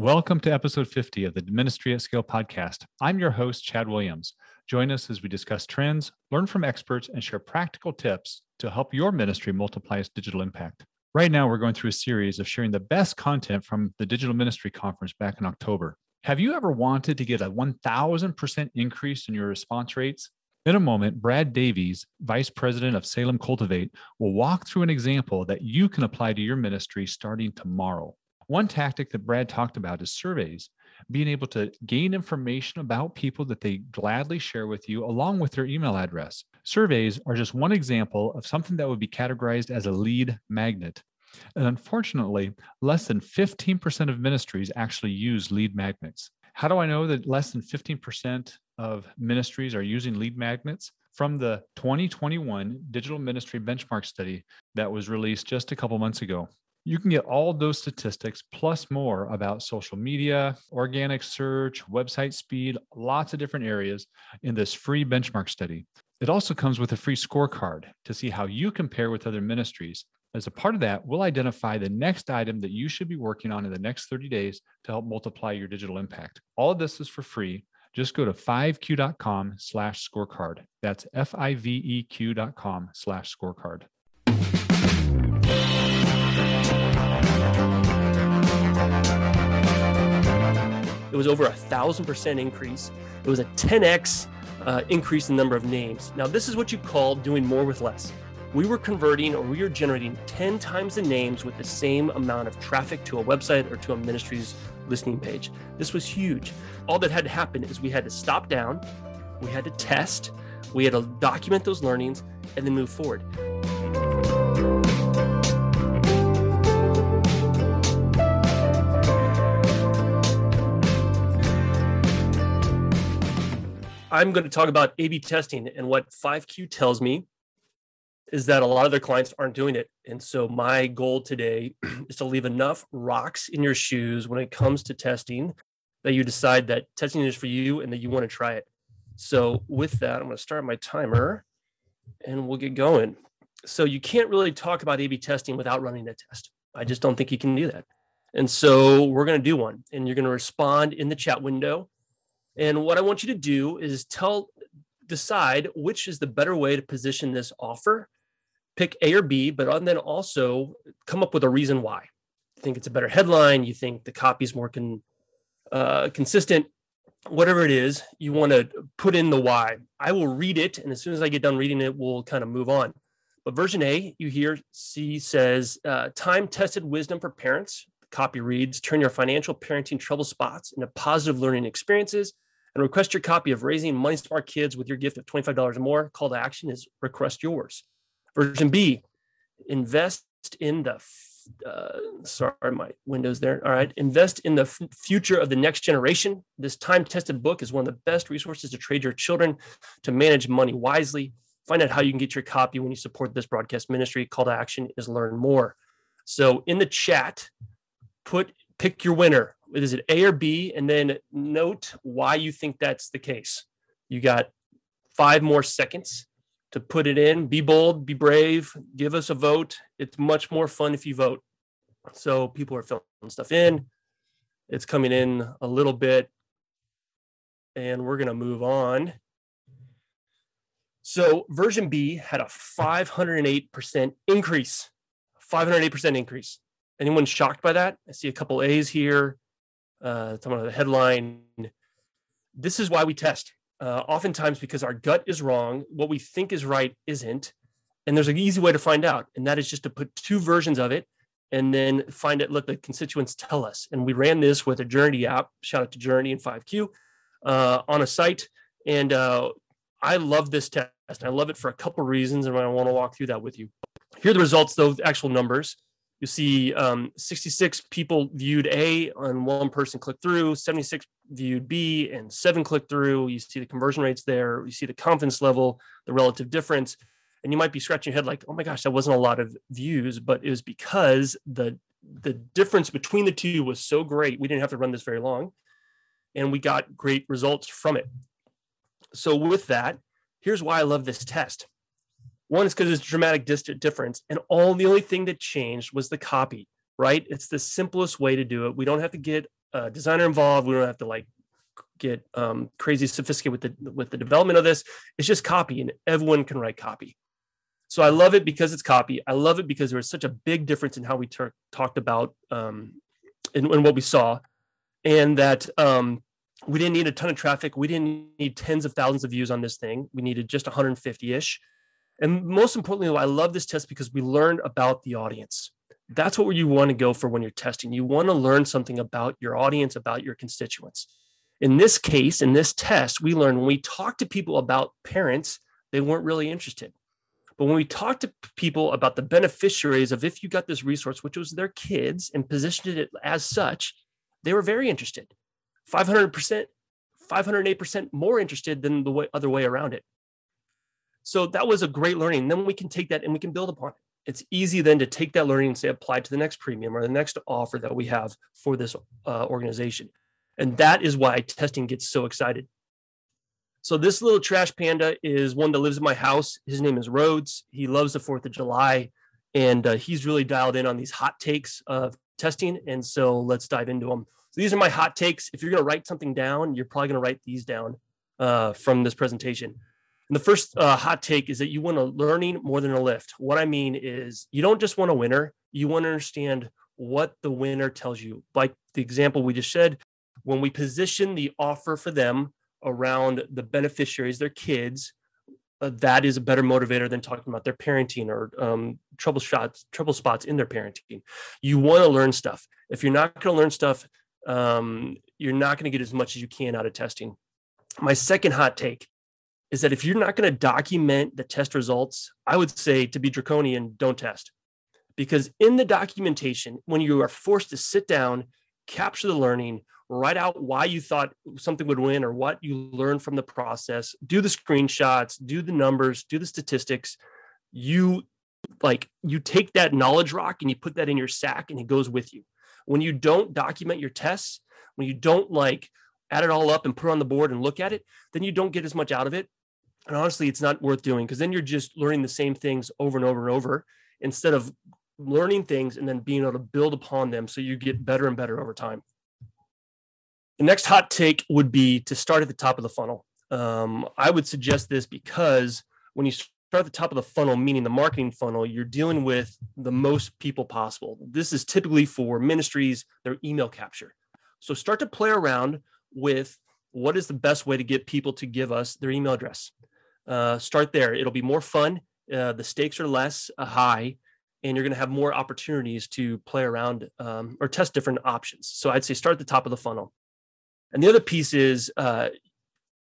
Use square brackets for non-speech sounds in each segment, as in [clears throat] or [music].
Welcome to episode 50 of the Ministry at Scale podcast. I'm your host, Chad Williams. Join us as we discuss trends, learn from experts, and share practical tips to help your ministry multiply its digital impact. Right now, we're going through a series of sharing the best content from the Digital Ministry Conference back in October. Have you ever wanted to get a 1000% increase in your response rates? In a moment, Brad Davies, Vice President of Salem Cultivate, will walk through an example that you can apply to your ministry starting tomorrow. One tactic that Brad talked about is surveys, being able to gain information about people that they gladly share with you along with their email address. Surveys are just one example of something that would be categorized as a lead magnet. And unfortunately, less than 15% of ministries actually use lead magnets. How do I know that less than 15% of ministries are using lead magnets? From the 2021 Digital Ministry Benchmark Study that was released just a couple months ago. You can get all those statistics plus more about social media, organic search, website speed, lots of different areas in this free benchmark study. It also comes with a free scorecard to see how you compare with other ministries. As a part of that, we'll identify the next item that you should be working on in the next 30 days to help multiply your digital impact. All of this is for free. Just go to 5q.com slash scorecard. That's F-I-V-E-Q.com slash scorecard. It was over a thousand percent increase. It was a 10x uh, increase in the number of names. Now, this is what you call doing more with less. We were converting or we were generating 10 times the names with the same amount of traffic to a website or to a ministry's listening page. This was huge. All that had to happen is we had to stop down, we had to test, we had to document those learnings, and then move forward. I'm going to talk about A B testing and what 5Q tells me is that a lot of their clients aren't doing it. And so my goal today [clears throat] is to leave enough rocks in your shoes when it comes to testing that you decide that testing is for you and that you want to try it. So with that, I'm going to start my timer and we'll get going. So you can't really talk about A/B testing without running a test. I just don't think you can do that. And so we're going to do one and you're going to respond in the chat window and what I want you to do is tell, decide which is the better way to position this offer. Pick A or B, but then also come up with a reason why. You think it's a better headline. You think the copy is more con, uh, consistent. Whatever it is, you want to put in the why. I will read it, and as soon as I get done reading it, we'll kind of move on. But version A, you hear C says, uh, time tested wisdom for parents copy reads Turn your financial parenting trouble spots into positive learning experiences and request your copy of Raising Money Smart Kids with your gift of $25 or more. Call to action is request yours. Version B, invest in the, uh, sorry, my windows there. All right. Invest in the f- future of the next generation. This time tested book is one of the best resources to trade your children to manage money wisely. Find out how you can get your copy when you support this broadcast ministry. Call to action is learn more. So in the chat, put pick your winner. Is it A or B? And then note why you think that's the case. You got five more seconds to put it in. Be bold, be brave, give us a vote. It's much more fun if you vote. So people are filling stuff in. It's coming in a little bit. And we're going to move on. So version B had a 508% increase. 508% increase. Anyone shocked by that? I see a couple A's here. Uh, the headline. This is why we test. Uh, oftentimes, because our gut is wrong, what we think is right isn't. And there's an easy way to find out, and that is just to put two versions of it and then find it. Look, the constituents tell us. And we ran this with a Journey app. Shout out to Journey and 5Q uh, on a site. And uh, I love this test. I love it for a couple reasons, and I want to walk through that with you. Here are the results, though, actual numbers you see um, 66 people viewed A and one person clicked through, 76 viewed B and seven clicked through. You see the conversion rates there. You see the confidence level, the relative difference. And you might be scratching your head like, oh my gosh, that wasn't a lot of views, but it was because the the difference between the two was so great. We didn't have to run this very long. And we got great results from it. So with that, here's why I love this test. One is because it's dramatic difference, and all the only thing that changed was the copy. Right? It's the simplest way to do it. We don't have to get a designer involved. We don't have to like get um, crazy sophisticated with the with the development of this. It's just copy, and everyone can write copy. So I love it because it's copy. I love it because there was such a big difference in how we ter- talked about um, and, and what we saw, and that um, we didn't need a ton of traffic. We didn't need tens of thousands of views on this thing. We needed just 150 ish. And most importantly, I love this test because we learned about the audience. That's what you want to go for when you're testing. You want to learn something about your audience, about your constituents. In this case, in this test, we learned when we talked to people about parents, they weren't really interested. But when we talked to people about the beneficiaries of if you got this resource, which was their kids, and positioned it as such, they were very interested. 500%, 508% more interested than the way, other way around it. So that was a great learning. Then we can take that and we can build upon it. It's easy then to take that learning and say apply to the next premium or the next offer that we have for this uh, organization. And that is why testing gets so excited. So this little trash panda is one that lives in my house. His name is Rhodes. He loves the 4th of July and uh, he's really dialed in on these hot takes of testing. And so let's dive into them. So these are my hot takes. If you're going to write something down, you're probably going to write these down uh, from this presentation. And the first uh, hot take is that you want a learning more than a lift. What I mean is you don't just want a winner, you want to understand what the winner tells you. Like the example we just said, when we position the offer for them around the beneficiaries, their kids, uh, that is a better motivator than talking about their parenting or um, trouble shots, trouble spots in their parenting. You want to learn stuff. If you're not going to learn stuff, um, you're not going to get as much as you can out of testing. My second hot take is that if you're not going to document the test results, I would say to be draconian, don't test. Because in the documentation, when you are forced to sit down, capture the learning, write out why you thought something would win or what you learned from the process, do the screenshots, do the numbers, do the statistics, you like you take that knowledge rock and you put that in your sack and it goes with you. When you don't document your tests, when you don't like add it all up and put it on the board and look at it, then you don't get as much out of it and honestly, it's not worth doing because then you're just learning the same things over and over and over instead of learning things and then being able to build upon them so you get better and better over time. The next hot take would be to start at the top of the funnel. Um, I would suggest this because when you start at the top of the funnel, meaning the marketing funnel, you're dealing with the most people possible. This is typically for ministries, their email capture. So start to play around with what is the best way to get people to give us their email address uh, start there. It'll be more fun. Uh, the stakes are less high, and you're going to have more opportunities to play around um, or test different options. So I'd say start at the top of the funnel. And the other piece is uh,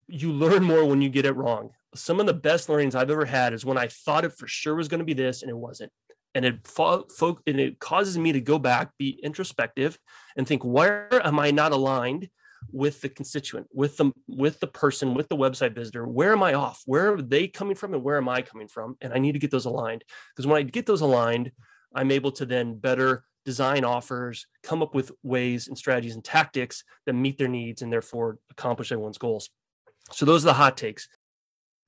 you learn more when you get it wrong. Some of the best learnings I've ever had is when I thought it for sure was going to be this and it wasn't. And it, fo- fo- and it causes me to go back, be introspective, and think, where am I not aligned? With the constituent, with the with the person, with the website visitor. Where am I off? Where are they coming from, and where am I coming from? And I need to get those aligned because when I get those aligned, I'm able to then better design offers, come up with ways and strategies and tactics that meet their needs and therefore accomplish everyone's goals. So those are the hot takes.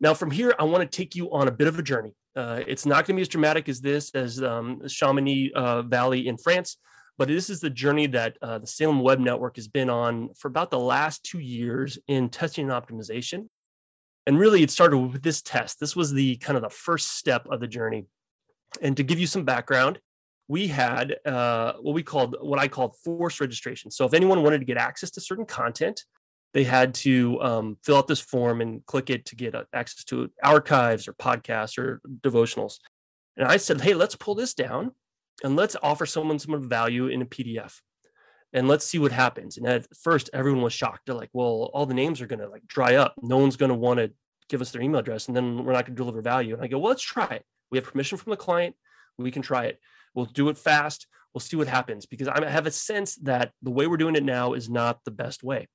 Now, from here, I want to take you on a bit of a journey. Uh, it's not going to be as dramatic as this, as um, Chamonix uh, Valley in France, but this is the journey that uh, the Salem Web Network has been on for about the last two years in testing and optimization. And really, it started with this test. This was the kind of the first step of the journey. And to give you some background, we had uh, what we called what I called forced registration. So if anyone wanted to get access to certain content, they had to um, fill out this form and click it to get uh, access to archives or podcasts or devotionals. And I said, hey, let's pull this down and let's offer someone some value in a PDF and let's see what happens. And at first, everyone was shocked. They're like, well, all the names are going to like dry up. No one's going to want to give us their email address and then we're not going to deliver value. And I go, well, let's try it. We have permission from the client. We can try it. We'll do it fast. We'll see what happens because I have a sense that the way we're doing it now is not the best way.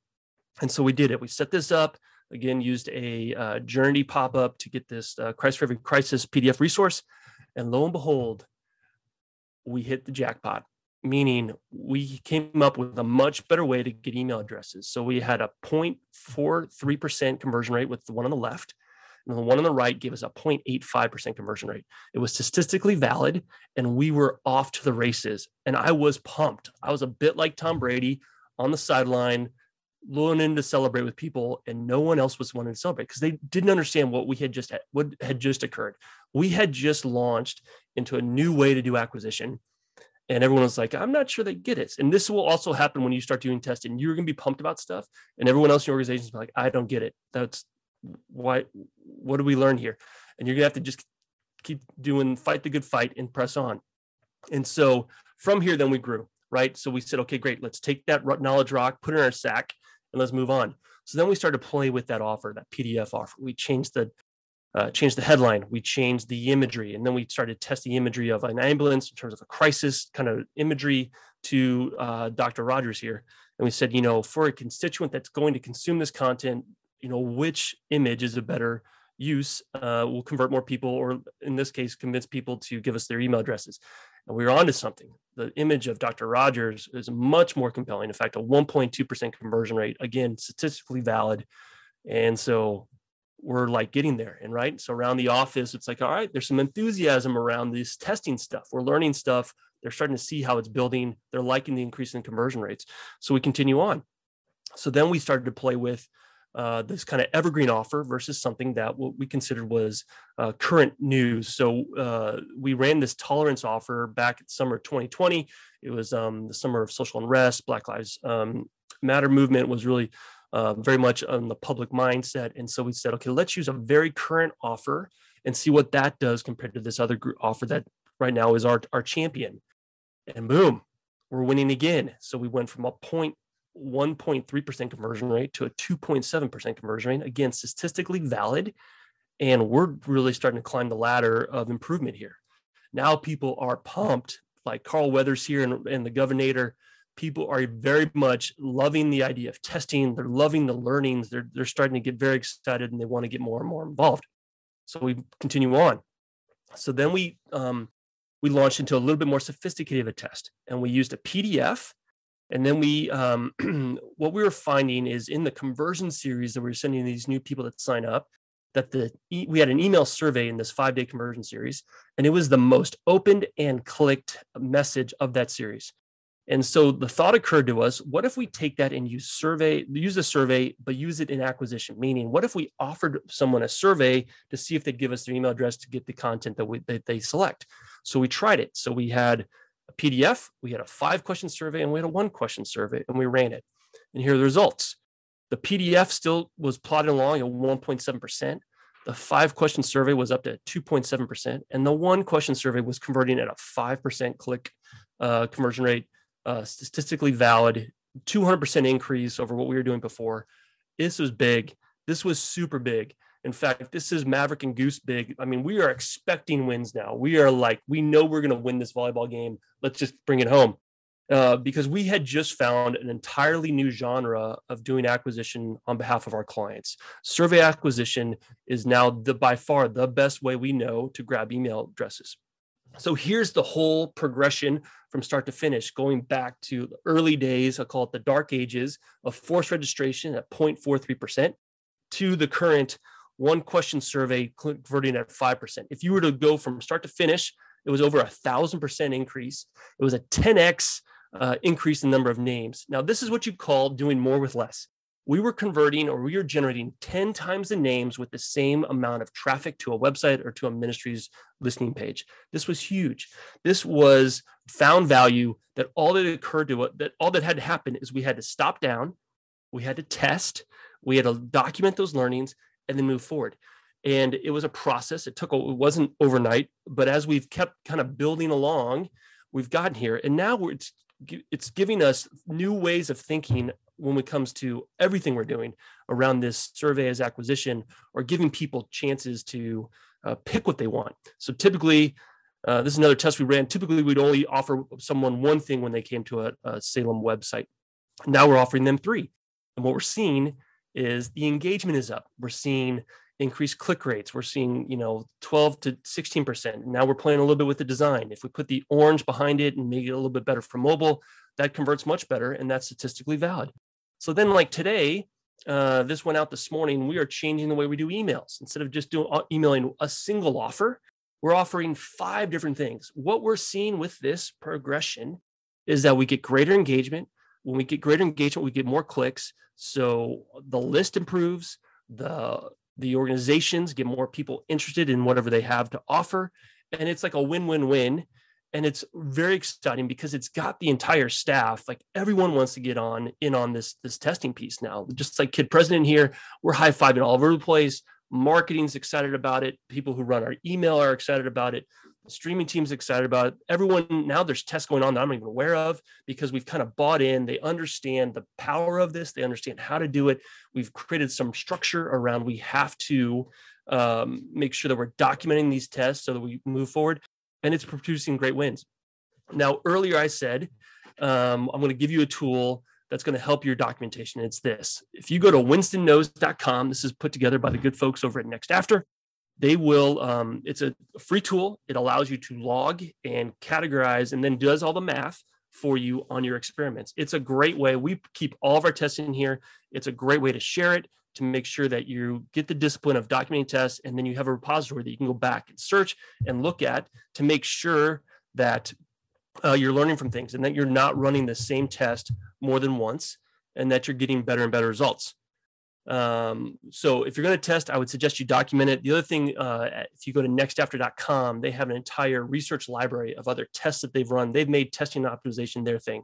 And so we did it. We set this up again, used a uh, Journey pop up to get this uh, Christ for Every Crisis PDF resource. And lo and behold, we hit the jackpot, meaning we came up with a much better way to get email addresses. So we had a 0.43% conversion rate with the one on the left. And the one on the right gave us a 0.85% conversion rate. It was statistically valid, and we were off to the races. And I was pumped. I was a bit like Tom Brady. on the sideline, learning to celebrate with people, and no one else was wanting to celebrate because they didn't understand what we had just had, what had just occurred. We had just launched into a new way to do acquisition. And everyone was like, I'm not sure they get it. And this will also happen when you start doing testing. You're going to be pumped about stuff, and everyone else in your organization is like, I don't get it. That's why, what do we learn here? And you're going to have to just keep doing, fight the good fight and press on. And so from here, then we grew, right? So we said, okay, great. Let's take that knowledge rock, put it in our sack, and let's move on. So then we started to play with that offer, that PDF offer. We changed the uh, changed the headline, we changed the imagery, and then we started testing imagery of an ambulance in terms of a crisis kind of imagery to uh, Dr. Rogers here. And we said, you know, for a constituent that's going to consume this content, you know, which image is a better use uh, will convert more people, or in this case, convince people to give us their email addresses. And we were onto something. The image of Dr. Rogers is much more compelling. In fact, a 1.2% conversion rate, again, statistically valid. And so we're like getting there. And right. So around the office, it's like, all right, there's some enthusiasm around this testing stuff. We're learning stuff. They're starting to see how it's building. They're liking the increase in conversion rates. So we continue on. So then we started to play with uh, this kind of evergreen offer versus something that what we considered was uh, current news. So uh, we ran this tolerance offer back in summer 2020. It was um, the summer of social unrest. Black Lives um, Matter movement was really uh, very much on the public mindset. And so we said, okay, let's use a very current offer and see what that does compared to this other group offer that right now is our, our champion. And boom, we're winning again. So we went from a point 1.3% conversion rate to a 2.7% conversion rate. Again, statistically valid. And we're really starting to climb the ladder of improvement here. Now people are pumped, like Carl Weathers here and, and the governor. People are very much loving the idea of testing. They're loving the learnings. They're, they're starting to get very excited and they want to get more and more involved. So we continue on. So then we um, we launched into a little bit more sophisticated of a test, and we used a PDF and then we, um, [clears throat] what we were finding is in the conversion series that we were sending these new people that sign up, that the we had an email survey in this five day conversion series, and it was the most opened and clicked message of that series. And so the thought occurred to us: what if we take that and use survey, use a survey, but use it in acquisition? Meaning, what if we offered someone a survey to see if they'd give us their email address to get the content that we that they select? So we tried it. So we had a PDF, we had a five question survey, and we had a one question survey, and we ran it. And here are the results. The PDF still was plotted along at 1.7%. The five question survey was up to 2.7%. And the one question survey was converting at a 5% click uh, conversion rate, uh, statistically valid, 200% increase over what we were doing before. This was big. This was super big. In fact, this is Maverick and Goose big. I mean, we are expecting wins now. We are like, we know we're going to win this volleyball game. Let's just bring it home. Uh, because we had just found an entirely new genre of doing acquisition on behalf of our clients. Survey acquisition is now the by far the best way we know to grab email addresses. So here's the whole progression from start to finish, going back to the early days, I call it the dark ages of forced registration at 0.43% to the current one question survey converting at 5%. If you were to go from start to finish, it was over a thousand percent increase. It was a 10x uh, increase in number of names. Now, this is what you call doing more with less. We were converting or we were generating 10 times the names with the same amount of traffic to a website or to a ministry's listening page. This was huge. This was found value that all that occurred to it, that all that had to happen is we had to stop down, we had to test, we had to document those learnings, and then move forward. And it was a process. It took, it wasn't overnight, but as we've kept kind of building along, we've gotten here. And now it's, it's giving us new ways of thinking when it comes to everything we're doing around this survey as acquisition or giving people chances to uh, pick what they want. So typically, uh, this is another test we ran. Typically, we'd only offer someone one thing when they came to a, a Salem website. Now we're offering them three. And what we're seeing is the engagement is up. We're seeing increased click rates. We're seeing, you know, 12 to 16%. Now we're playing a little bit with the design. If we put the orange behind it and make it a little bit better for mobile, that converts much better and that's statistically valid. So then like today, uh, this went out this morning. We are changing the way we do emails. Instead of just doing uh, emailing a single offer, we're offering five different things. What we're seeing with this progression is that we get greater engagement, when we get greater engagement, we get more clicks. So the list improves, the the organizations get more people interested in whatever they have to offer. And it's like a win-win-win. And it's very exciting because it's got the entire staff, like everyone wants to get on in on this this testing piece now. Just like kid president here, we're high-fiving all over the place. Marketing's excited about it. People who run our email are excited about it. The streaming team's excited about it. Everyone now there's tests going on that I'm not even aware of because we've kind of bought in. They understand the power of this. They understand how to do it. We've created some structure around we have to um, make sure that we're documenting these tests so that we move forward. And it's producing great wins. Now, earlier I said um, I'm going to give you a tool that's going to help your documentation. It's this. If you go to winstonknows.com, this is put together by the good folks over at Next After they will um, it's a free tool it allows you to log and categorize and then does all the math for you on your experiments it's a great way we keep all of our tests in here it's a great way to share it to make sure that you get the discipline of documenting tests and then you have a repository that you can go back and search and look at to make sure that uh, you're learning from things and that you're not running the same test more than once and that you're getting better and better results um, so if you're going to test, I would suggest you document it. The other thing, uh, if you go to nextafter.com, they have an entire research library of other tests that they've run. They've made testing and optimization their thing.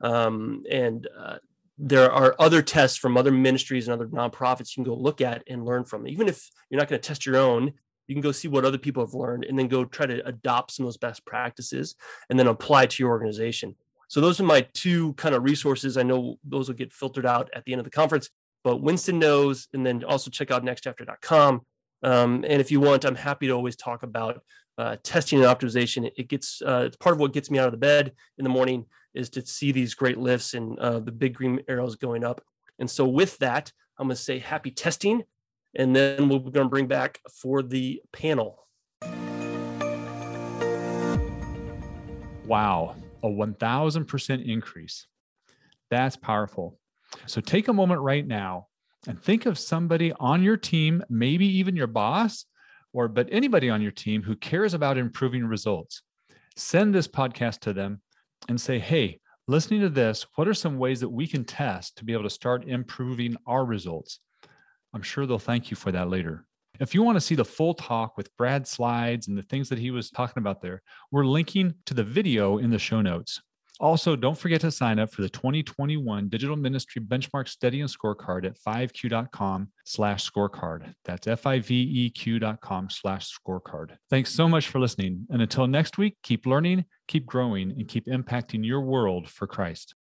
Um, and uh, there are other tests from other ministries and other nonprofits you can go look at and learn from. Even if you're not going to test your own, you can go see what other people have learned and then go try to adopt some of those best practices and then apply to your organization. So those are my two kind of resources. I know those will get filtered out at the end of the conference but Winston knows, and then also check out nextafter.com. Um, and if you want, I'm happy to always talk about uh, testing and optimization. It gets uh, it's part of what gets me out of the bed in the morning is to see these great lifts and uh, the big green arrows going up. And so with that, I'm going to say happy testing, and then we're going to bring back for the panel. Wow, a 1000% increase. That's powerful. So take a moment right now and think of somebody on your team, maybe even your boss, or but anybody on your team who cares about improving results. Send this podcast to them and say, hey, listening to this, what are some ways that we can test to be able to start improving our results? I'm sure they'll thank you for that later. If you want to see the full talk with Brad's slides and the things that he was talking about there, we're linking to the video in the show notes. Also, don't forget to sign up for the 2021 Digital Ministry Benchmark Study and Scorecard at 5q.com slash scorecard. That's F-I-V-E-Q dot com slash scorecard. Thanks so much for listening. And until next week, keep learning, keep growing, and keep impacting your world for Christ.